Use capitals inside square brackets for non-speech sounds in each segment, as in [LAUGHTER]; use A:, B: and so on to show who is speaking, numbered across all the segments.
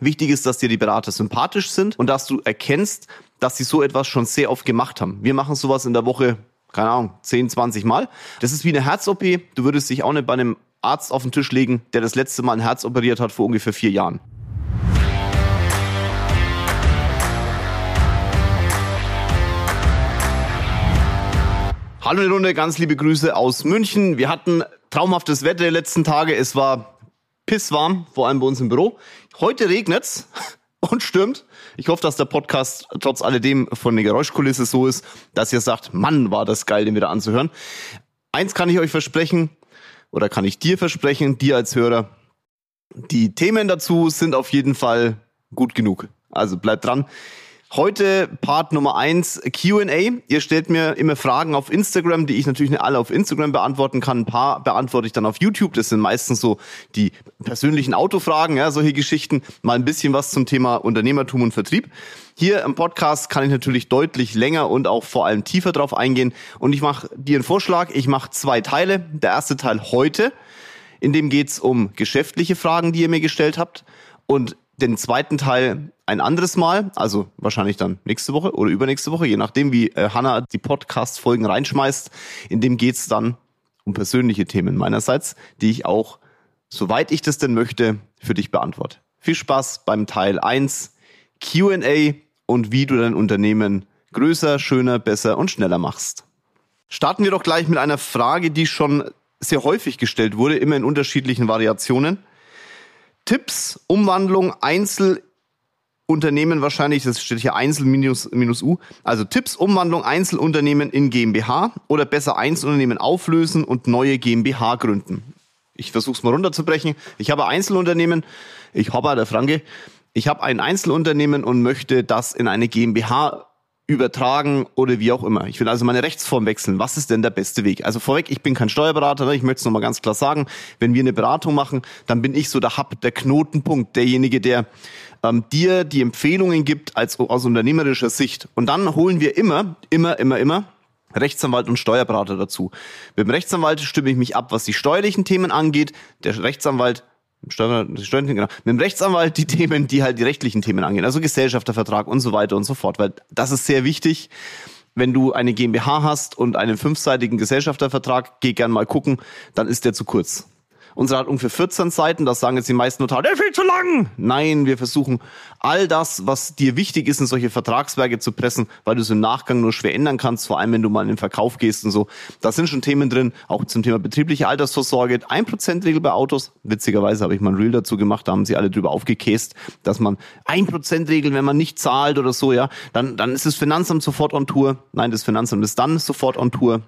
A: Wichtig ist, dass dir die Berater sympathisch sind und dass du erkennst, dass sie so etwas schon sehr oft gemacht haben. Wir machen sowas in der Woche, keine Ahnung, 10, 20 Mal. Das ist wie eine Herz-OP. Du würdest dich auch nicht bei einem Arzt auf den Tisch legen, der das letzte Mal ein Herz operiert hat vor ungefähr vier Jahren. Hallo Runde, ganz liebe Grüße aus München. Wir hatten traumhaftes Wetter die letzten Tage. Es war pisswarm, vor allem bei uns im Büro. Heute regnet's [LAUGHS] und stürmt. Ich hoffe, dass der Podcast trotz alledem von der Geräuschkulisse so ist, dass ihr sagt, Mann, war das geil, den wieder anzuhören. Eins kann ich euch versprechen, oder kann ich dir versprechen, dir als Hörer, die Themen dazu sind auf jeden Fall gut genug. Also bleibt dran. Heute Part Nummer eins Q&A. Ihr stellt mir immer Fragen auf Instagram, die ich natürlich nicht alle auf Instagram beantworten kann. Ein paar beantworte ich dann auf YouTube. Das sind meistens so die persönlichen Autofragen, ja, solche Geschichten. Mal ein bisschen was zum Thema Unternehmertum und Vertrieb. Hier im Podcast kann ich natürlich deutlich länger und auch vor allem tiefer drauf eingehen. Und ich mache dir einen Vorschlag. Ich mache zwei Teile. Der erste Teil heute. In dem geht's um geschäftliche Fragen, die ihr mir gestellt habt. Und den zweiten Teil ein anderes Mal, also wahrscheinlich dann nächste Woche oder übernächste Woche, je nachdem, wie äh, Hanna die Podcast-Folgen reinschmeißt. In dem geht's dann um persönliche Themen meinerseits, die ich auch, soweit ich das denn möchte, für dich beantworte. Viel Spaß beim Teil 1 QA und wie du dein Unternehmen größer, schöner, besser und schneller machst. Starten wir doch gleich mit einer Frage, die schon sehr häufig gestellt wurde, immer in unterschiedlichen Variationen. Tipps, Umwandlung, Einzelunternehmen wahrscheinlich, das steht hier Einzel minus, minus U, also Tipps, Umwandlung, Einzelunternehmen in GmbH oder besser Einzelunternehmen auflösen und neue GmbH gründen. Ich versuche es mal runterzubrechen. Ich habe Einzelunternehmen, ich habe der Franke, ich habe ein Einzelunternehmen und möchte das in eine GmbH übertragen oder wie auch immer. Ich will also meine Rechtsform wechseln. Was ist denn der beste Weg? Also vorweg, ich bin kein Steuerberater, ne? ich möchte es nochmal ganz klar sagen. Wenn wir eine Beratung machen, dann bin ich so der Hub, der Knotenpunkt, derjenige, der ähm, dir die Empfehlungen gibt als aus unternehmerischer Sicht. Und dann holen wir immer, immer, immer, immer Rechtsanwalt und Steuerberater dazu. Mit dem Rechtsanwalt stimme ich mich ab, was die steuerlichen Themen angeht. Der Rechtsanwalt Steuern, genau. Mit dem Rechtsanwalt die Themen, die halt die rechtlichen Themen angehen, also Gesellschaftervertrag und so weiter und so fort, weil das ist sehr wichtig. Wenn du eine GmbH hast und einen fünfseitigen Gesellschaftervertrag, geh gern mal gucken, dann ist der zu kurz. Unsere hat ungefähr 14 Seiten, das sagen jetzt die meisten Notare, der viel zu lang. Nein, wir versuchen all das, was dir wichtig ist, in solche Vertragswerke zu pressen, weil du es im Nachgang nur schwer ändern kannst, vor allem wenn du mal in den Verkauf gehst und so. Da sind schon Themen drin, auch zum Thema betriebliche Altersvorsorge, 1%-Regel bei Autos. Witzigerweise habe ich mal ein Reel dazu gemacht, da haben sie alle drüber aufgekäst, dass man 1%-Regel, wenn man nicht zahlt oder so, ja, dann, dann ist das Finanzamt sofort on Tour. Nein, das Finanzamt ist dann sofort on Tour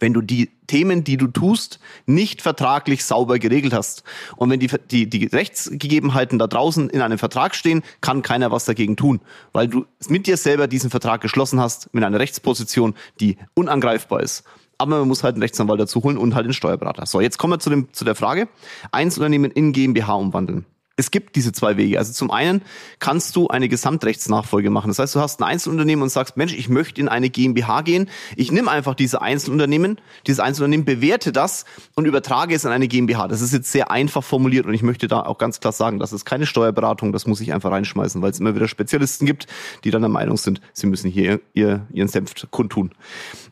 A: wenn du die Themen, die du tust, nicht vertraglich sauber geregelt hast. Und wenn die, die, die Rechtsgegebenheiten da draußen in einem Vertrag stehen, kann keiner was dagegen tun, weil du mit dir selber diesen Vertrag geschlossen hast mit einer Rechtsposition, die unangreifbar ist. Aber man muss halt einen Rechtsanwalt dazu holen und halt den Steuerberater. So, jetzt kommen wir zu, dem, zu der Frage. Einzelunternehmen in GmbH umwandeln. Es gibt diese zwei Wege. Also zum einen kannst du eine Gesamtrechtsnachfolge machen. Das heißt, du hast ein Einzelunternehmen und sagst, Mensch, ich möchte in eine GmbH gehen. Ich nehme einfach diese Einzelunternehmen, dieses Einzelunternehmen, bewerte das und übertrage es in eine GmbH. Das ist jetzt sehr einfach formuliert und ich möchte da auch ganz klar sagen, das ist keine Steuerberatung, das muss ich einfach reinschmeißen, weil es immer wieder Spezialisten gibt, die dann der Meinung sind, sie müssen hier ihr, ihren Senf kundtun.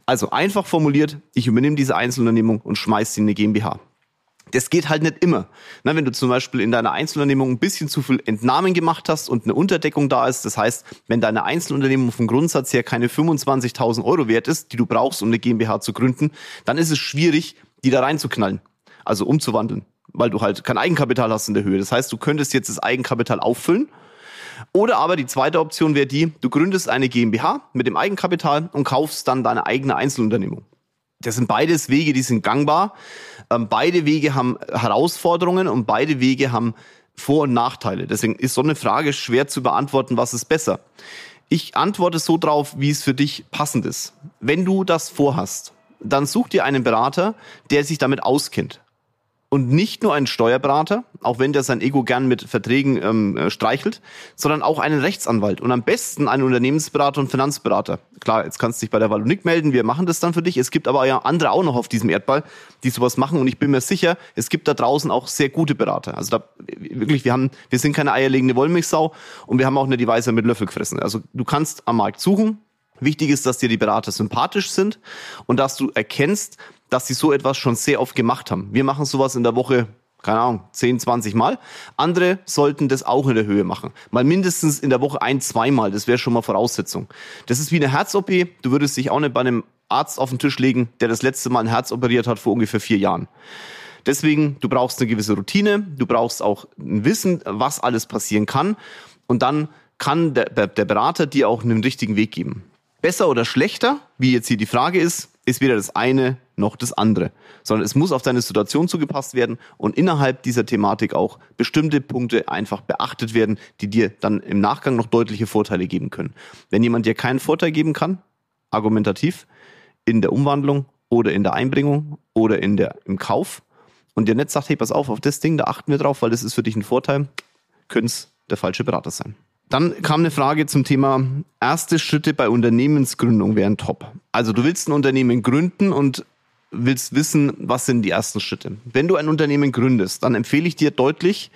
A: Also einfach formuliert, ich übernehme diese Einzelunternehmung und schmeiße sie in eine GmbH das geht halt nicht immer. Na, wenn du zum Beispiel in deiner Einzelunternehmung ein bisschen zu viel Entnahmen gemacht hast und eine Unterdeckung da ist, das heißt, wenn deine Einzelunternehmung vom Grundsatz her keine 25.000 Euro wert ist, die du brauchst, um eine GmbH zu gründen, dann ist es schwierig, die da reinzuknallen, also umzuwandeln, weil du halt kein Eigenkapital hast in der Höhe. Das heißt, du könntest jetzt das Eigenkapital auffüllen oder aber die zweite Option wäre die, du gründest eine GmbH mit dem Eigenkapital und kaufst dann deine eigene Einzelunternehmung. Das sind beides Wege, die sind gangbar. Ähm, beide Wege haben Herausforderungen und beide Wege haben Vor- und Nachteile. Deswegen ist so eine Frage schwer zu beantworten, was ist besser. Ich antworte so drauf, wie es für dich passend ist. Wenn du das vorhast, dann such dir einen Berater, der sich damit auskennt. Und nicht nur einen Steuerberater, auch wenn der sein Ego gern mit Verträgen ähm, äh, streichelt, sondern auch einen Rechtsanwalt und am besten einen Unternehmensberater und Finanzberater. Klar, jetzt kannst du dich bei der Valunik melden, wir machen das dann für dich. Es gibt aber ja andere auch noch auf diesem Erdball, die sowas machen und ich bin mir sicher, es gibt da draußen auch sehr gute Berater. Also da wirklich, wir haben, wir sind keine eierlegende Wollmilchsau und wir haben auch die Weise mit Löffel gefressen. Also du kannst am Markt suchen. Wichtig ist, dass dir die Berater sympathisch sind und dass du erkennst, dass sie so etwas schon sehr oft gemacht haben. Wir machen sowas in der Woche, keine Ahnung, 10, 20 Mal. Andere sollten das auch in der Höhe machen. Mal mindestens in der Woche ein, zweimal. Das wäre schon mal Voraussetzung. Das ist wie eine Herz-OP. Du würdest dich auch nicht bei einem Arzt auf den Tisch legen, der das letzte Mal ein Herz operiert hat vor ungefähr vier Jahren. Deswegen, du brauchst eine gewisse Routine, du brauchst auch ein Wissen, was alles passieren kann. Und dann kann der, der Berater dir auch einen richtigen Weg geben. Besser oder schlechter, wie jetzt hier die Frage ist, ist weder das eine noch das andere, sondern es muss auf deine Situation zugepasst werden und innerhalb dieser Thematik auch bestimmte Punkte einfach beachtet werden, die dir dann im Nachgang noch deutliche Vorteile geben können. Wenn jemand dir keinen Vorteil geben kann, argumentativ, in der Umwandlung oder in der Einbringung oder in der, im Kauf und dir nicht sagt, hey, pass auf, auf das Ding, da achten wir drauf, weil das ist für dich ein Vorteil, könnte es der falsche Berater sein. Dann kam eine Frage zum Thema erste Schritte bei Unternehmensgründung wären top. Also du willst ein Unternehmen gründen und willst wissen, was sind die ersten Schritte. Wenn du ein Unternehmen gründest, dann empfehle ich dir deutlich,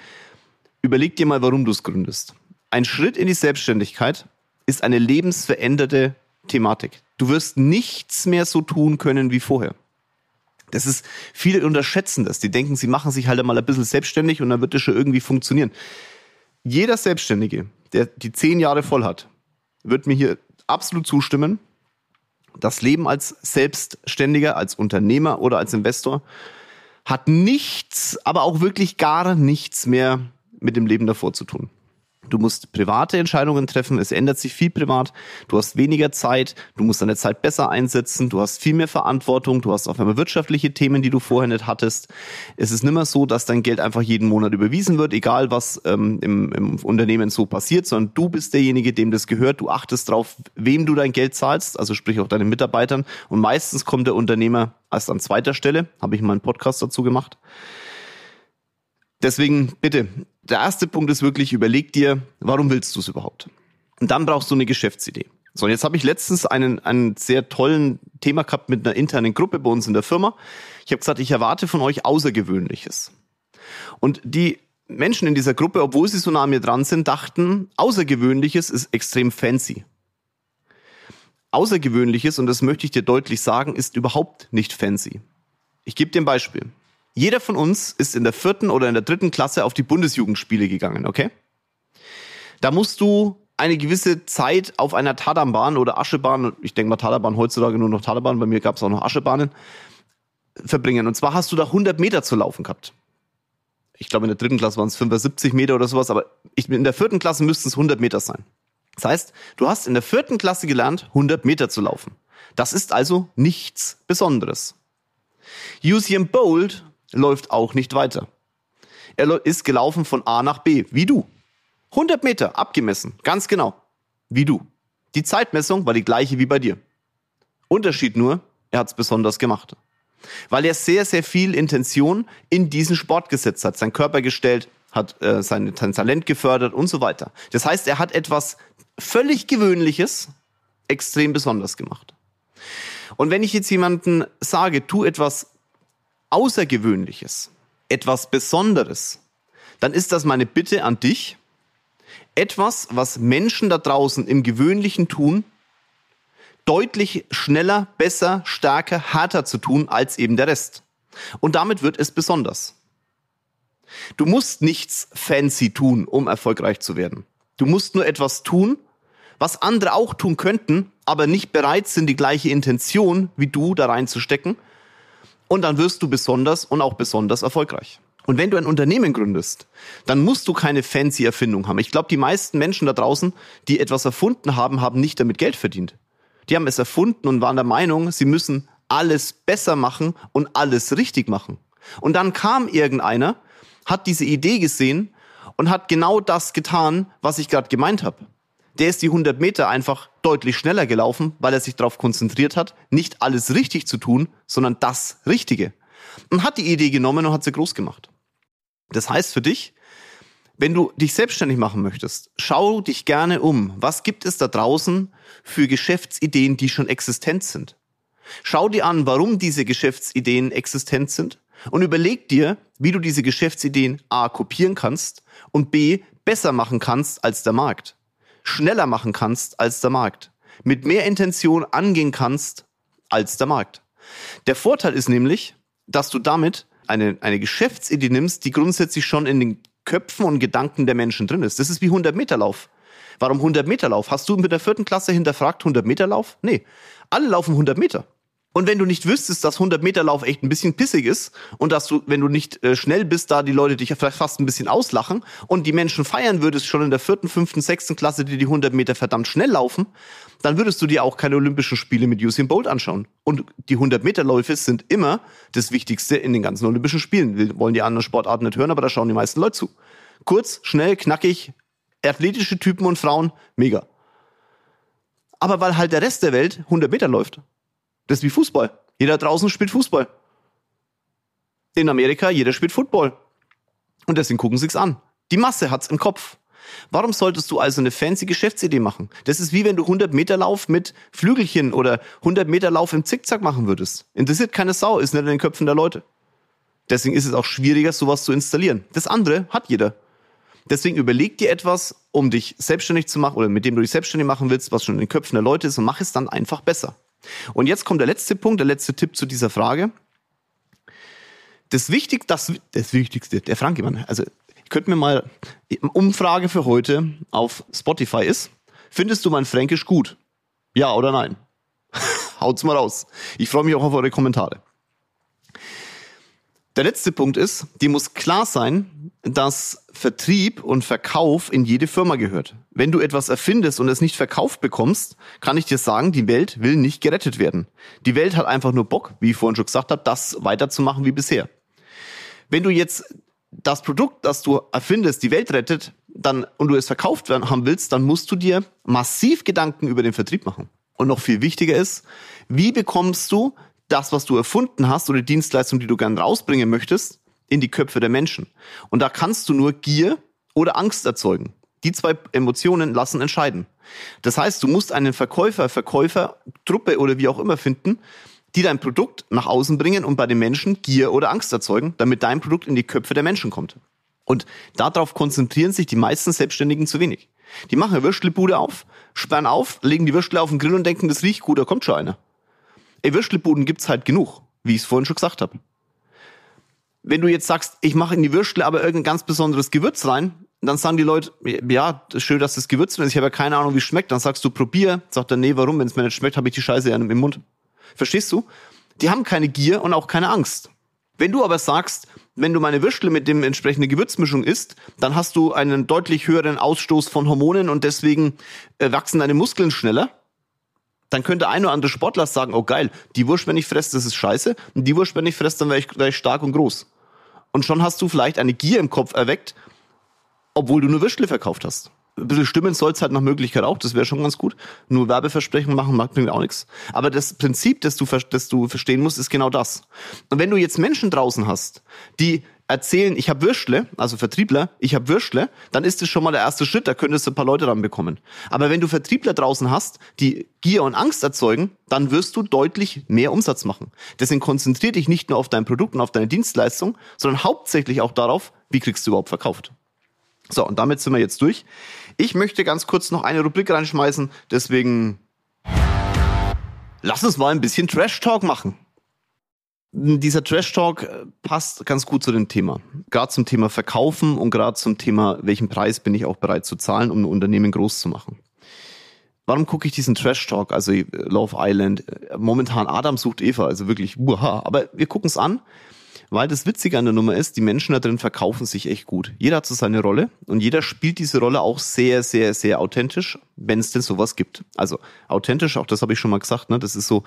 A: überleg dir mal, warum du es gründest. Ein Schritt in die Selbstständigkeit ist eine lebensveränderte Thematik. Du wirst nichts mehr so tun können wie vorher. Das ist, viele unterschätzen das. Die denken, sie machen sich halt einmal ein bisschen selbstständig und dann wird das schon irgendwie funktionieren. Jeder Selbstständige, der die zehn Jahre voll hat, wird mir hier absolut zustimmen. Das Leben als Selbstständiger, als Unternehmer oder als Investor hat nichts, aber auch wirklich gar nichts mehr mit dem Leben davor zu tun. Du musst private Entscheidungen treffen. Es ändert sich viel privat. Du hast weniger Zeit. Du musst deine Zeit besser einsetzen. Du hast viel mehr Verantwortung. Du hast auf einmal wirtschaftliche Themen, die du vorher nicht hattest. Es ist nicht mehr so, dass dein Geld einfach jeden Monat überwiesen wird, egal was ähm, im, im Unternehmen so passiert, sondern du bist derjenige, dem das gehört. Du achtest drauf, wem du dein Geld zahlst, also sprich auch deinen Mitarbeitern. Und meistens kommt der Unternehmer erst an zweiter Stelle. Habe ich mal einen Podcast dazu gemacht. Deswegen bitte, der erste Punkt ist wirklich, überleg dir, warum willst du es überhaupt? Und dann brauchst du eine Geschäftsidee. So, und jetzt habe ich letztens einen, einen sehr tollen Thema gehabt mit einer internen Gruppe bei uns in der Firma. Ich habe gesagt, ich erwarte von euch Außergewöhnliches. Und die Menschen in dieser Gruppe, obwohl sie so nah an mir dran sind, dachten, Außergewöhnliches ist extrem fancy. Außergewöhnliches, und das möchte ich dir deutlich sagen, ist überhaupt nicht fancy. Ich gebe dir ein Beispiel. Jeder von uns ist in der vierten oder in der dritten Klasse auf die Bundesjugendspiele gegangen, okay? Da musst du eine gewisse Zeit auf einer Tadambahn oder Aschebahn, ich denke mal Tadambahn heutzutage nur noch Tadambahn, bei mir gab es auch noch Aschebahnen, verbringen. Und zwar hast du da 100 Meter zu laufen gehabt. Ich glaube, in der dritten Klasse waren es 75 Meter oder sowas, aber ich, in der vierten Klasse müssten es 100 Meter sein. Das heißt, du hast in der vierten Klasse gelernt, 100 Meter zu laufen. Das ist also nichts Besonderes. Usain Bolt läuft auch nicht weiter. Er ist gelaufen von A nach B, wie du. 100 Meter abgemessen, ganz genau, wie du. Die Zeitmessung war die gleiche wie bei dir. Unterschied nur, er hat es besonders gemacht. Weil er sehr, sehr viel Intention in diesen Sport gesetzt hat, sein Körper gestellt, hat äh, sein, sein Talent gefördert und so weiter. Das heißt, er hat etwas völlig Gewöhnliches extrem besonders gemacht. Und wenn ich jetzt jemanden sage, tu etwas Außergewöhnliches, etwas Besonderes, dann ist das meine Bitte an dich, etwas, was Menschen da draußen im Gewöhnlichen tun, deutlich schneller, besser, stärker, härter zu tun als eben der Rest. Und damit wird es besonders. Du musst nichts fancy tun, um erfolgreich zu werden. Du musst nur etwas tun, was andere auch tun könnten, aber nicht bereit sind, die gleiche Intention wie du da reinzustecken und dann wirst du besonders und auch besonders erfolgreich. Und wenn du ein Unternehmen gründest, dann musst du keine fancy Erfindung haben. Ich glaube, die meisten Menschen da draußen, die etwas erfunden haben, haben nicht damit Geld verdient. Die haben es erfunden und waren der Meinung, sie müssen alles besser machen und alles richtig machen. Und dann kam irgendeiner, hat diese Idee gesehen und hat genau das getan, was ich gerade gemeint habe der ist die 100 Meter einfach deutlich schneller gelaufen, weil er sich darauf konzentriert hat, nicht alles richtig zu tun, sondern das Richtige. und hat die Idee genommen und hat sie groß gemacht. Das heißt für dich, wenn du dich selbstständig machen möchtest, schau dich gerne um. Was gibt es da draußen für Geschäftsideen, die schon existent sind? Schau dir an, warum diese Geschäftsideen existent sind und überleg dir, wie du diese Geschäftsideen A kopieren kannst und B besser machen kannst als der Markt, schneller machen kannst als der Markt, mit mehr Intention angehen kannst als der Markt. Der Vorteil ist nämlich, dass du damit eine, eine Geschäftsidee nimmst, die grundsätzlich schon in den Köpfen und Gedanken der Menschen drin ist. Das ist wie 100 Meter Lauf. Warum 100 Meter Lauf? Hast du mit der vierten Klasse hinterfragt 100 Meter Lauf? Nee. Alle laufen 100 Meter. Und wenn du nicht wüsstest, dass 100 Meter Lauf echt ein bisschen pissig ist und dass du, wenn du nicht äh, schnell bist, da die Leute dich vielleicht fast ein bisschen auslachen und die Menschen feiern würdest schon in der vierten, fünften, sechsten Klasse, die die 100 Meter verdammt schnell laufen, dann würdest du dir auch keine Olympischen Spiele mit Usain Bolt anschauen. Und die 100 Meter Läufe sind immer das Wichtigste in den ganzen Olympischen Spielen. Wir wollen die anderen Sportarten nicht hören, aber da schauen die meisten Leute zu. Kurz, schnell, knackig, athletische Typen und Frauen, mega. Aber weil halt der Rest der Welt 100 Meter läuft das ist wie Fußball. Jeder draußen spielt Fußball. In Amerika, jeder spielt Football. Und deswegen gucken sich's an. Die Masse hat's im Kopf. Warum solltest du also eine fancy Geschäftsidee machen? Das ist wie wenn du 100 Meter Lauf mit Flügelchen oder 100 Meter Lauf im Zickzack machen würdest. Interessiert keine Sau, ist nicht in den Köpfen der Leute. Deswegen ist es auch schwieriger, sowas zu installieren. Das andere hat jeder. Deswegen überleg dir etwas, um dich selbstständig zu machen oder mit dem du dich selbstständig machen willst, was schon in den Köpfen der Leute ist und mach es dann einfach besser. Und jetzt kommt der letzte Punkt, der letzte Tipp zu dieser Frage. Das Wichtigste, das, das Wichtigste, der Frankemann, also ich könnte mir mal, Umfrage für heute auf Spotify ist, findest du mein Fränkisch gut? Ja oder nein? [LAUGHS] Haut's mal raus. Ich freue mich auch auf eure Kommentare. Der letzte Punkt ist, dir muss klar sein, dass Vertrieb und Verkauf in jede Firma gehört. Wenn du etwas erfindest und es nicht verkauft bekommst, kann ich dir sagen, die Welt will nicht gerettet werden. Die Welt hat einfach nur Bock, wie ich vorhin schon gesagt habe, das weiterzumachen wie bisher. Wenn du jetzt das Produkt, das du erfindest, die Welt rettet, dann und du es verkauft haben willst, dann musst du dir massiv Gedanken über den Vertrieb machen. Und noch viel wichtiger ist, wie bekommst du das, was du erfunden hast oder die Dienstleistung, die du gerne rausbringen möchtest, in die Köpfe der Menschen. Und da kannst du nur Gier oder Angst erzeugen. Die zwei Emotionen lassen entscheiden. Das heißt, du musst einen Verkäufer, Verkäufer, Truppe oder wie auch immer finden, die dein Produkt nach außen bringen und bei den Menschen Gier oder Angst erzeugen, damit dein Produkt in die Köpfe der Menschen kommt. Und darauf konzentrieren sich die meisten Selbstständigen zu wenig. Die machen eine Würstelbude auf, sperren auf, legen die Würstel auf den Grill und denken, das riecht gut, da kommt schon einer. Ey, Würstelbuden gibt's halt genug, wie ich es vorhin schon gesagt habe. Wenn du jetzt sagst, ich mache in die Würstel aber irgendein ganz besonderes Gewürz rein, dann sagen die Leute, ja, schön, dass das Gewürz drin ist, ich habe ja keine Ahnung, wie es schmeckt. Dann sagst du, probier. Sagt er, nee, warum? Wenn es mir nicht schmeckt, habe ich die Scheiße ja im Mund. Verstehst du? Die haben keine Gier und auch keine Angst. Wenn du aber sagst, wenn du meine Würstel mit dem entsprechenden Gewürzmischung isst, dann hast du einen deutlich höheren Ausstoß von Hormonen und deswegen äh, wachsen deine Muskeln schneller dann könnte ein oder andere Sportler sagen, oh geil, die Wurst, wenn ich fresse, das ist scheiße. Und die Wurst, wenn ich fresse, dann wäre ich, wär ich stark und groß. Und schon hast du vielleicht eine Gier im Kopf erweckt, obwohl du nur Würstle verkauft hast. Ein bisschen stimmen soll es halt nach Möglichkeit auch, das wäre schon ganz gut. Nur Werbeversprechen machen bringt auch nichts. Aber das Prinzip, das du, das du verstehen musst, ist genau das. Und wenn du jetzt Menschen draußen hast, die erzählen, ich habe Würstle, also Vertriebler, ich habe Würstle, dann ist das schon mal der erste Schritt, da könntest du ein paar Leute dran bekommen. Aber wenn du Vertriebler draußen hast, die Gier und Angst erzeugen, dann wirst du deutlich mehr Umsatz machen. Deswegen konzentriere dich nicht nur auf dein Produkt und auf deine Dienstleistung, sondern hauptsächlich auch darauf, wie kriegst du überhaupt verkauft. So, und damit sind wir jetzt durch. Ich möchte ganz kurz noch eine Rubrik reinschmeißen, deswegen lass uns mal ein bisschen Trash Talk machen dieser Trash Talk äh, passt ganz gut zu dem Thema. Gerade zum Thema Verkaufen und gerade zum Thema, welchen Preis bin ich auch bereit zu zahlen, um ein Unternehmen groß zu machen. Warum gucke ich diesen Trash Talk, also äh, Love Island? Äh, momentan Adam sucht Eva, also wirklich, uha. Aber wir gucken es an, weil das Witzige an der Nummer ist, die Menschen da drin verkaufen sich echt gut. Jeder hat so seine Rolle und jeder spielt diese Rolle auch sehr, sehr, sehr authentisch, wenn es denn sowas gibt. Also authentisch, auch das habe ich schon mal gesagt, ne? Das ist so,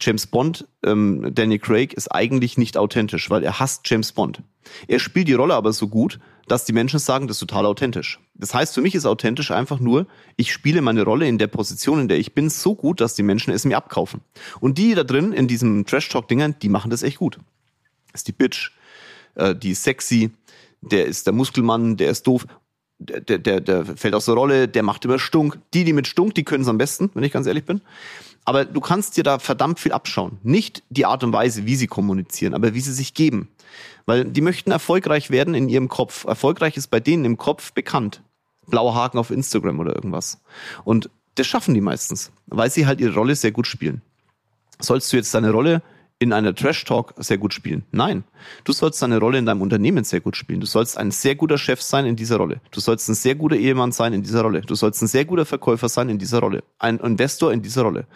A: James Bond, ähm, Danny Craig, ist eigentlich nicht authentisch, weil er hasst James Bond. Er spielt die Rolle aber so gut, dass die Menschen sagen, das ist total authentisch. Das heißt, für mich ist authentisch einfach nur, ich spiele meine Rolle in der Position, in der ich bin, so gut, dass die Menschen es mir abkaufen. Und die da drin, in diesem Trash-Talk-Dingern, die machen das echt gut. ist die Bitch, äh, die ist sexy, der ist der Muskelmann, der ist doof, der, der, der fällt aus der Rolle, der macht immer Stunk. Die, die mit Stunk, die können es am besten, wenn ich ganz ehrlich bin. Aber du kannst dir da verdammt viel abschauen. Nicht die Art und Weise, wie sie kommunizieren, aber wie sie sich geben. Weil die möchten erfolgreich werden in ihrem Kopf. Erfolgreich ist bei denen im Kopf bekannt. Blauer Haken auf Instagram oder irgendwas. Und das schaffen die meistens, weil sie halt ihre Rolle sehr gut spielen. Sollst du jetzt deine Rolle in einer Trash Talk sehr gut spielen. Nein, du sollst deine Rolle in deinem Unternehmen sehr gut spielen. Du sollst ein sehr guter Chef sein in dieser Rolle. Du sollst ein sehr guter Ehemann sein in dieser Rolle. Du sollst ein sehr guter Verkäufer sein in dieser Rolle. Ein Investor in dieser Rolle.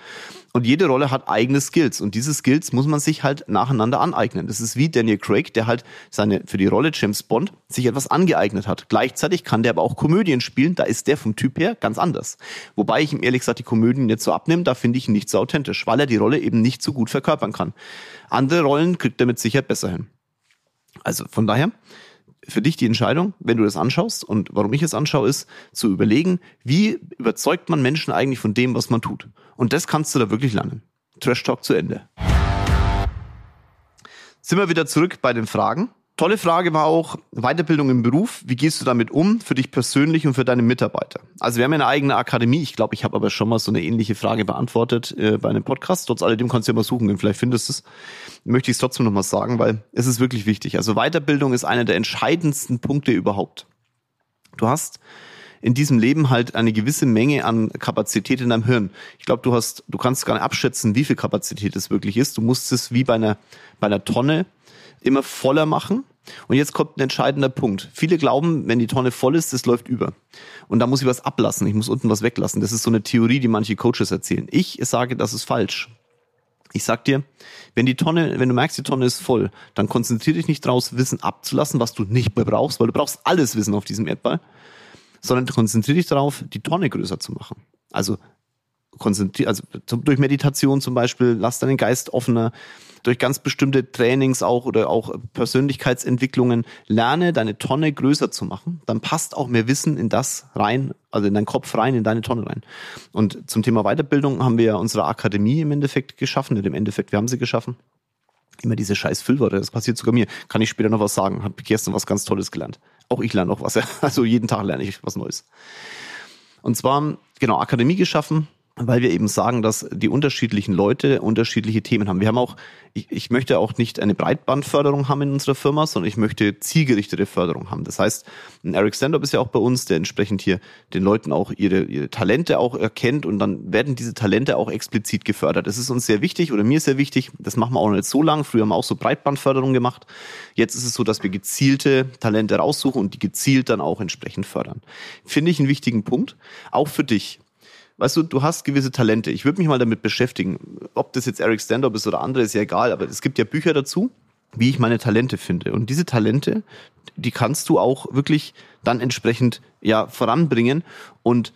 A: Und jede Rolle hat eigene Skills. Und diese Skills muss man sich halt nacheinander aneignen. Das ist wie Daniel Craig, der halt seine, für die Rolle James Bond sich etwas angeeignet hat. Gleichzeitig kann der aber auch Komödien spielen. Da ist der vom Typ her ganz anders. Wobei ich ihm ehrlich gesagt die Komödien nicht so abnehme. Da finde ich ihn nicht so authentisch, weil er die Rolle eben nicht so gut verkörpern kann. Andere Rollen kriegt er mit Sicherheit besser hin. Also von daher, für dich die Entscheidung, wenn du das anschaust und warum ich es anschaue, ist zu überlegen, wie überzeugt man Menschen eigentlich von dem, was man tut. Und das kannst du da wirklich lernen. Trash Talk zu Ende. Sind wir wieder zurück bei den Fragen. Tolle Frage war auch Weiterbildung im Beruf. Wie gehst du damit um für dich persönlich und für deine Mitarbeiter? Also wir haben ja eine eigene Akademie. Ich glaube, ich habe aber schon mal so eine ähnliche Frage beantwortet äh, bei einem Podcast. Trotz alledem kannst du ja mal suchen, vielleicht findest du es. Möchte ich es trotzdem noch mal sagen, weil es ist wirklich wichtig. Also Weiterbildung ist einer der entscheidendsten Punkte überhaupt. Du hast in diesem Leben halt eine gewisse Menge an Kapazität in deinem Hirn. Ich glaube, du hast, du kannst gar nicht abschätzen, wie viel Kapazität es wirklich ist. Du musst es wie bei einer, bei einer Tonne immer voller machen. Und jetzt kommt ein entscheidender Punkt. Viele glauben, wenn die Tonne voll ist, das läuft über. Und da muss ich was ablassen. Ich muss unten was weglassen. Das ist so eine Theorie, die manche Coaches erzählen. Ich sage, das ist falsch. Ich sag dir, wenn die Tonne, wenn du merkst, die Tonne ist voll, dann konzentriere dich nicht draus, Wissen abzulassen, was du nicht mehr brauchst, weil du brauchst alles Wissen auf diesem Erdball, sondern konzentriere dich darauf, die Tonne größer zu machen. Also konzentriere, also durch Meditation zum Beispiel, lass deinen Geist offener, durch ganz bestimmte Trainings auch oder auch Persönlichkeitsentwicklungen lerne, deine Tonne größer zu machen. Dann passt auch mehr Wissen in das rein, also in deinen Kopf rein, in deine Tonne rein. Und zum Thema Weiterbildung haben wir ja unsere Akademie im Endeffekt geschaffen, im Endeffekt, wir haben sie geschaffen. Immer diese scheiß Füllwörter, das passiert sogar mir. Kann ich später noch was sagen. Hab gestern was ganz Tolles gelernt. Auch ich lerne noch was. Also jeden Tag lerne ich was Neues. Und zwar, genau, Akademie geschaffen, weil wir eben sagen, dass die unterschiedlichen Leute unterschiedliche Themen haben. Wir haben auch, ich, ich möchte auch nicht eine Breitbandförderung haben in unserer Firma, sondern ich möchte zielgerichtete Förderung haben. Das heißt, Eric Standup ist ja auch bei uns, der entsprechend hier den Leuten auch ihre, ihre Talente auch erkennt und dann werden diese Talente auch explizit gefördert. Das ist uns sehr wichtig oder mir sehr wichtig. Das machen wir auch noch nicht so lang. Früher haben wir auch so Breitbandförderung gemacht. Jetzt ist es so, dass wir gezielte Talente raussuchen und die gezielt dann auch entsprechend fördern. Finde ich einen wichtigen Punkt. Auch für dich weißt du, du hast gewisse Talente. Ich würde mich mal damit beschäftigen. Ob das jetzt Eric Standup ist oder andere, ist ja egal, aber es gibt ja Bücher dazu, wie ich meine Talente finde. Und diese Talente, die kannst du auch wirklich dann entsprechend ja voranbringen und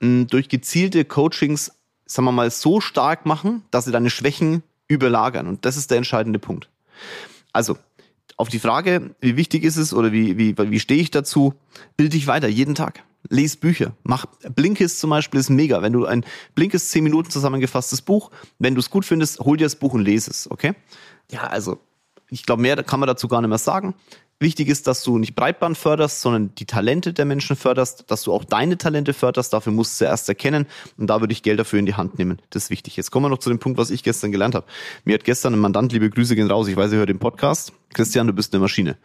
A: mh, hm, durch gezielte Coachings, sagen wir mal, so stark machen, dass sie deine Schwächen überlagern. Und das ist der entscheidende Punkt. Also, auf die Frage, wie wichtig ist es oder wie, wie, wie stehe ich dazu, bilde dich weiter, jeden Tag. Lies Bücher. Mach Blinkist zum Beispiel ist mega. Wenn du ein Blinkist 10 Minuten zusammengefasstes Buch, wenn du es gut findest, hol dir das Buch und lese es, okay? Ja, also, ich glaube, mehr kann man dazu gar nicht mehr sagen. Wichtig ist, dass du nicht Breitband förderst, sondern die Talente der Menschen förderst, dass du auch deine Talente förderst. Dafür musst du zuerst erkennen und da würde ich Geld dafür in die Hand nehmen. Das ist wichtig. Jetzt kommen wir noch zu dem Punkt, was ich gestern gelernt habe. Mir hat gestern ein Mandant, liebe Grüße gehen raus, ich weiß, ihr hört den Podcast. Christian, du bist eine Maschine.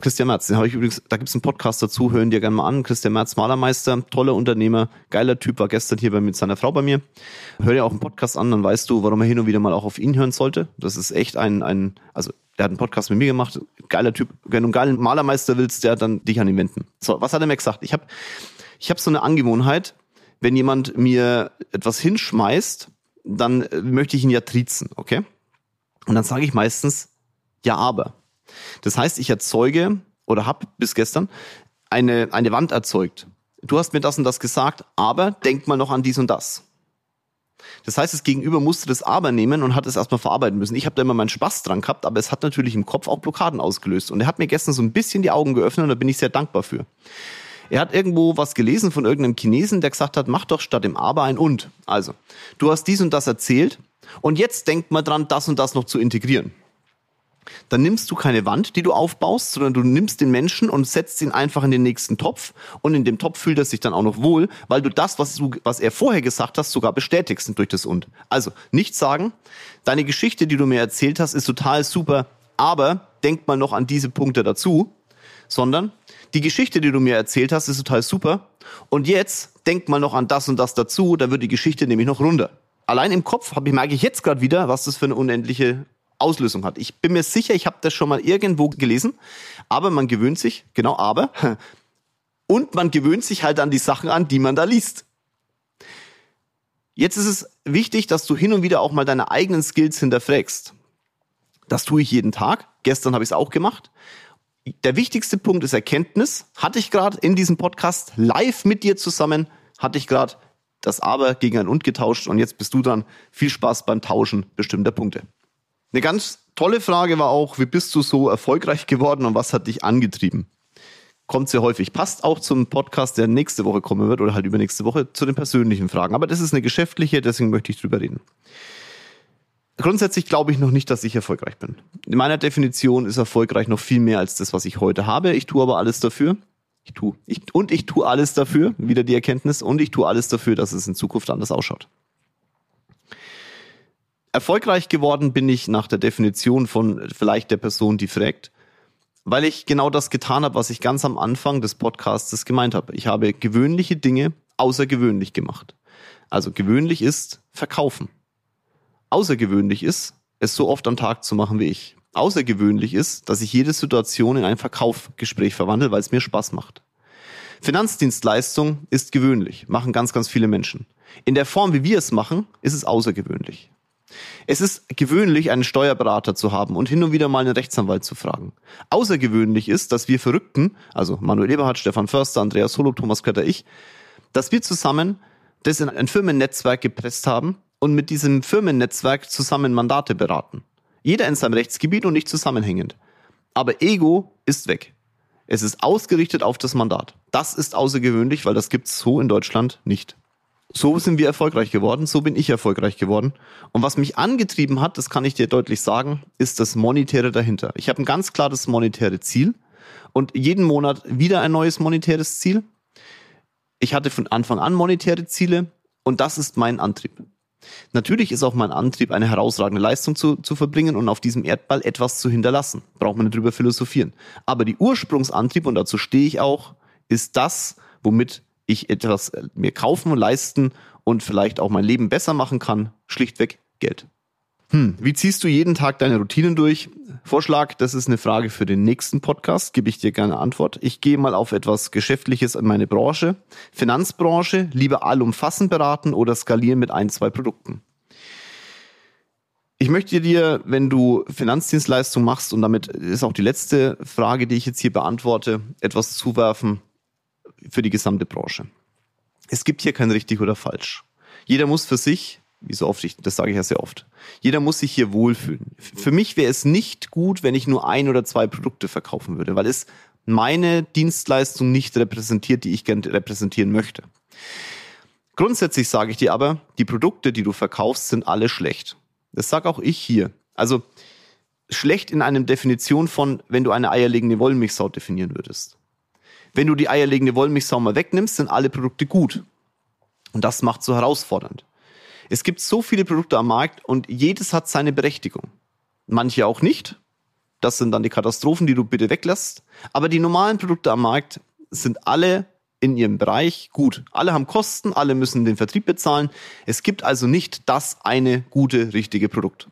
A: Christian Merz, den habe ich übrigens, da gibt's einen Podcast dazu, hören dir gerne mal an. Christian Merz, Malermeister, toller Unternehmer, geiler Typ, war gestern hier bei, mit seiner Frau bei mir. Hör dir auch einen Podcast an, dann weißt du, warum er hin und wieder mal auch auf ihn hören sollte. Das ist echt ein, ein also der hat einen Podcast mit mir gemacht, geiler Typ. Wenn du einen geilen Malermeister willst, der dann dich an ihn wenden. So, was hat er mir gesagt? Ich habe ich hab so eine Angewohnheit, wenn jemand mir etwas hinschmeißt, dann äh, möchte ich ihn ja triezen, okay? Und dann sage ich meistens, ja, aber. Das heißt, ich erzeuge oder habe bis gestern eine, eine Wand erzeugt. Du hast mir das und das gesagt, aber denk mal noch an dies und das. Das heißt, das Gegenüber musste das aber nehmen und hat es erstmal verarbeiten müssen. Ich habe da immer meinen Spaß dran gehabt, aber es hat natürlich im Kopf auch Blockaden ausgelöst. Und er hat mir gestern so ein bisschen die Augen geöffnet und da bin ich sehr dankbar für. Er hat irgendwo was gelesen von irgendeinem Chinesen, der gesagt hat, mach doch statt dem aber ein und. Also, du hast dies und das erzählt und jetzt denkt mal dran, das und das noch zu integrieren. Dann nimmst du keine Wand, die du aufbaust, sondern du nimmst den Menschen und setzt ihn einfach in den nächsten Topf. Und in dem Topf fühlt er sich dann auch noch wohl, weil du das, was du, was er vorher gesagt hast, sogar bestätigst durch das und. Also, nicht sagen, deine Geschichte, die du mir erzählt hast, ist total super, aber denk mal noch an diese Punkte dazu, sondern die Geschichte, die du mir erzählt hast, ist total super. Und jetzt denk mal noch an das und das dazu, dann wird die Geschichte nämlich noch runter. Allein im Kopf habe ich merke ich jetzt gerade wieder, was das für eine unendliche Auslösung hat. Ich bin mir sicher, ich habe das schon mal irgendwo gelesen, aber man gewöhnt sich, genau, aber, [LAUGHS] und man gewöhnt sich halt an die Sachen an, die man da liest. Jetzt ist es wichtig, dass du hin und wieder auch mal deine eigenen Skills hinterfragst. Das tue ich jeden Tag. Gestern habe ich es auch gemacht. Der wichtigste Punkt ist Erkenntnis. Hatte ich gerade in diesem Podcast live mit dir zusammen, hatte ich gerade das Aber gegen ein Und getauscht und jetzt bist du dran. Viel Spaß beim Tauschen bestimmter Punkte. Eine ganz tolle Frage war auch, wie bist du so erfolgreich geworden und was hat dich angetrieben? Kommt sehr häufig. Passt auch zum Podcast, der nächste Woche kommen wird oder halt übernächste Woche zu den persönlichen Fragen. Aber das ist eine geschäftliche, deswegen möchte ich drüber reden. Grundsätzlich glaube ich noch nicht, dass ich erfolgreich bin. In meiner Definition ist erfolgreich noch viel mehr als das, was ich heute habe. Ich tue aber alles dafür. Ich tue. Ich, und ich tue alles dafür, wieder die Erkenntnis, und ich tue alles dafür, dass es in Zukunft anders ausschaut. Erfolgreich geworden bin ich nach der Definition von vielleicht der Person, die fragt, weil ich genau das getan habe, was ich ganz am Anfang des Podcasts gemeint habe. Ich habe gewöhnliche Dinge außergewöhnlich gemacht. Also gewöhnlich ist verkaufen. Außergewöhnlich ist, es so oft am Tag zu machen wie ich. Außergewöhnlich ist, dass ich jede Situation in ein Verkaufsgespräch verwandle, weil es mir Spaß macht. Finanzdienstleistung ist gewöhnlich, machen ganz, ganz viele Menschen. In der Form, wie wir es machen, ist es außergewöhnlich. Es ist gewöhnlich, einen Steuerberater zu haben und hin und wieder mal einen Rechtsanwalt zu fragen. Außergewöhnlich ist, dass wir Verrückten, also Manuel Eberhardt, Stefan Förster, Andreas Holub, Thomas Kötter, ich, dass wir zusammen das in ein Firmennetzwerk gepresst haben und mit diesem Firmennetzwerk zusammen Mandate beraten. Jeder in seinem Rechtsgebiet und nicht zusammenhängend. Aber Ego ist weg. Es ist ausgerichtet auf das Mandat. Das ist außergewöhnlich, weil das gibt's so in Deutschland nicht. So sind wir erfolgreich geworden, so bin ich erfolgreich geworden. Und was mich angetrieben hat, das kann ich dir deutlich sagen, ist das Monetäre dahinter. Ich habe ein ganz klares monetäre Ziel und jeden Monat wieder ein neues monetäres Ziel. Ich hatte von Anfang an monetäre Ziele und das ist mein Antrieb. Natürlich ist auch mein Antrieb, eine herausragende Leistung zu, zu verbringen und auf diesem Erdball etwas zu hinterlassen. Braucht man nicht drüber philosophieren. Aber die Ursprungsantrieb, und dazu stehe ich auch, ist das, womit ich etwas äh, mir kaufen und leisten und vielleicht auch mein Leben besser machen kann, schlichtweg Geld. Hm, wie ziehst du jeden Tag deine Routinen durch? Vorschlag, das ist eine Frage für den nächsten Podcast, gebe ich dir gerne Antwort. Ich gehe mal auf etwas Geschäftliches in meine Branche. Finanzbranche, lieber allumfassend beraten oder skalieren mit ein, zwei Produkten. Ich möchte dir, wenn du Finanzdienstleistung machst, und damit ist auch die letzte Frage, die ich jetzt hier beantworte, etwas zuwerfen, für die gesamte Branche. Es gibt hier kein richtig oder falsch. Jeder muss für sich, wie so oft, ich, das sage ich ja sehr oft, jeder muss sich hier wohlfühlen. Für mich wäre es nicht gut, wenn ich nur ein oder zwei Produkte verkaufen würde, weil es meine Dienstleistung nicht repräsentiert, die ich gerne repräsentieren möchte. Grundsätzlich sage ich dir aber, die Produkte, die du verkaufst, sind alle schlecht. Das sage auch ich hier. Also schlecht in einem Definition von, wenn du eine eierlegende Wollmilchsau definieren würdest. Wenn du die eierlegende Wollmilchsau mal wegnimmst, sind alle Produkte gut. Und das macht so herausfordernd. Es gibt so viele Produkte am Markt und jedes hat seine Berechtigung. Manche auch nicht. Das sind dann die Katastrophen, die du bitte weglässt. Aber die normalen Produkte am Markt sind alle in ihrem Bereich gut. Alle haben Kosten, alle müssen den Vertrieb bezahlen. Es gibt also nicht das eine gute, richtige Produkt.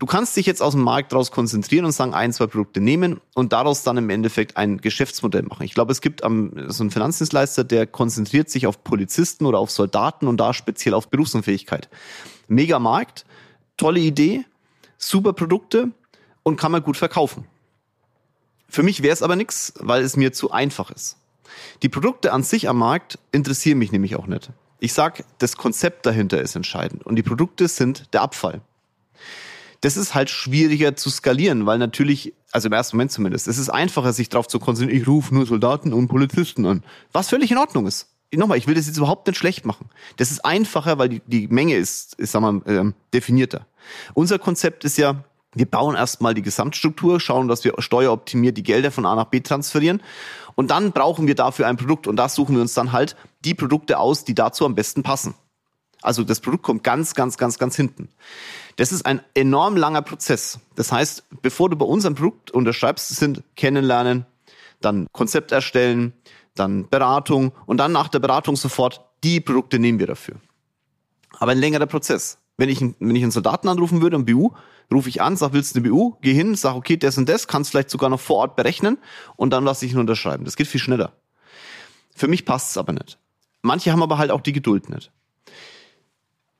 A: Du kannst dich jetzt aus dem Markt daraus konzentrieren und sagen, ein, zwei Produkte nehmen und daraus dann im Endeffekt ein Geschäftsmodell machen. Ich glaube, es gibt um, so einen Finanzdienstleister, der konzentriert sich auf Polizisten oder auf Soldaten und da speziell auf Berufsunfähigkeit. Mega Markt, tolle Idee, super Produkte und kann man gut verkaufen. Für mich wäre es aber nichts, weil es mir zu einfach ist. Die Produkte an sich am Markt interessieren mich nämlich auch nicht. Ich sag, das Konzept dahinter ist entscheidend und die Produkte sind der Abfall das ist halt schwieriger zu skalieren, weil natürlich, also im ersten Moment zumindest, es ist einfacher, sich darauf zu konzentrieren, ich rufe nur Soldaten und Polizisten an. Was völlig in Ordnung ist. Nochmal, ich will das jetzt überhaupt nicht schlecht machen. Das ist einfacher, weil die, die Menge ist, ist sag mal, ähm, definierter. Unser Konzept ist ja, Wir bauen erstmal die Gesamtstruktur, schauen, dass wir steueroptimiert die Gelder von A nach B transferieren. Und dann brauchen wir dafür ein Produkt. Und da suchen wir uns dann halt die Produkte aus, die dazu am besten passen. Also das Produkt kommt ganz, ganz, ganz, ganz hinten. Das ist ein enorm langer Prozess. Das heißt, bevor du bei unserem Produkt unterschreibst, sind Kennenlernen, dann Konzept erstellen, dann Beratung und dann nach der Beratung sofort die Produkte nehmen wir dafür. Aber ein längerer Prozess. Wenn ich, wenn ich einen Soldaten anrufen würde, ein BU, rufe ich an, sag, willst du eine BU? Geh hin, sag, okay, das und das, kannst vielleicht sogar noch vor Ort berechnen und dann lasse ich ihn unterschreiben. Das geht viel schneller. Für mich passt es aber nicht. Manche haben aber halt auch die Geduld nicht.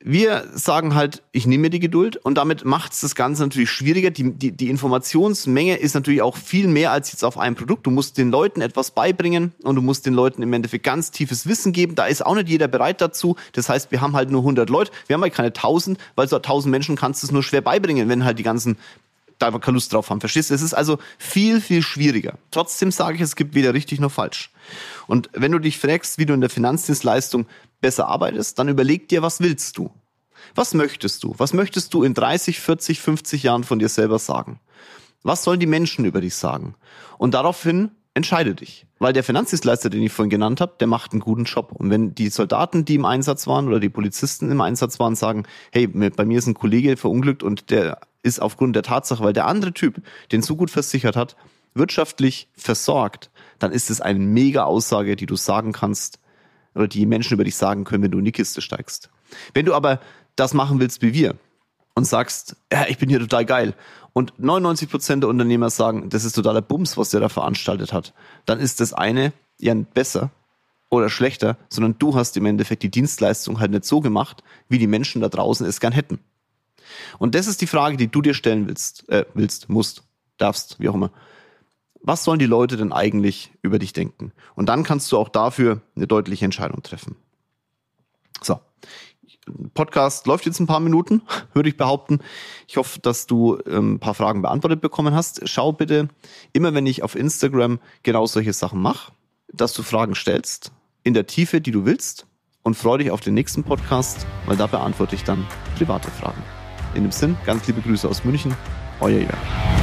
A: Wir sagen halt, ich nehme mir die Geduld und damit macht es das Ganze natürlich schwieriger. Die, die, die Informationsmenge ist natürlich auch viel mehr als jetzt auf einem Produkt. Du musst den Leuten etwas beibringen und du musst den Leuten im Endeffekt ganz tiefes Wissen geben. Da ist auch nicht jeder bereit dazu. Das heißt, wir haben halt nur 100 Leute. Wir haben halt keine 1000, weil so 1000 Menschen kannst du es nur schwer beibringen, wenn halt die ganzen da keine Lust drauf haben. Verstehst du? Es ist also viel, viel schwieriger. Trotzdem sage ich, es gibt weder richtig noch falsch. Und wenn du dich fragst, wie du in der Finanzdienstleistung besser arbeitest, dann überleg dir, was willst du? Was möchtest du? Was möchtest du in 30, 40, 50 Jahren von dir selber sagen? Was sollen die Menschen über dich sagen? Und daraufhin entscheide dich. Weil der Finanzdienstleister, den ich vorhin genannt habe, der macht einen guten Job. Und wenn die Soldaten, die im Einsatz waren oder die Polizisten im Einsatz waren, sagen, hey, bei mir ist ein Kollege verunglückt und der ist aufgrund der Tatsache, weil der andere Typ den so gut versichert hat, wirtschaftlich versorgt, dann ist es eine mega Aussage, die du sagen kannst, oder die Menschen über dich sagen können, wenn du in die Kiste steigst. Wenn du aber das machen willst wie wir und sagst, ja, ich bin hier total geil und 99 Prozent der Unternehmer sagen, das ist totaler Bums, was der da veranstaltet hat, dann ist das eine ja besser oder schlechter, sondern du hast im Endeffekt die Dienstleistung halt nicht so gemacht, wie die Menschen da draußen es gern hätten. Und das ist die Frage, die du dir stellen willst, äh, willst, musst, darfst, wie auch immer was sollen die Leute denn eigentlich über dich denken? Und dann kannst du auch dafür eine deutliche Entscheidung treffen. So. Podcast läuft jetzt ein paar Minuten, [LAUGHS] würde ich behaupten. Ich hoffe, dass du ähm, ein paar Fragen beantwortet bekommen hast. Schau bitte immer, wenn ich auf Instagram genau solche Sachen mache, dass du Fragen stellst in der Tiefe, die du willst und freue dich auf den nächsten Podcast, weil da beantworte ich dann private Fragen. In dem Sinn, ganz liebe Grüße aus München, euer Jörg.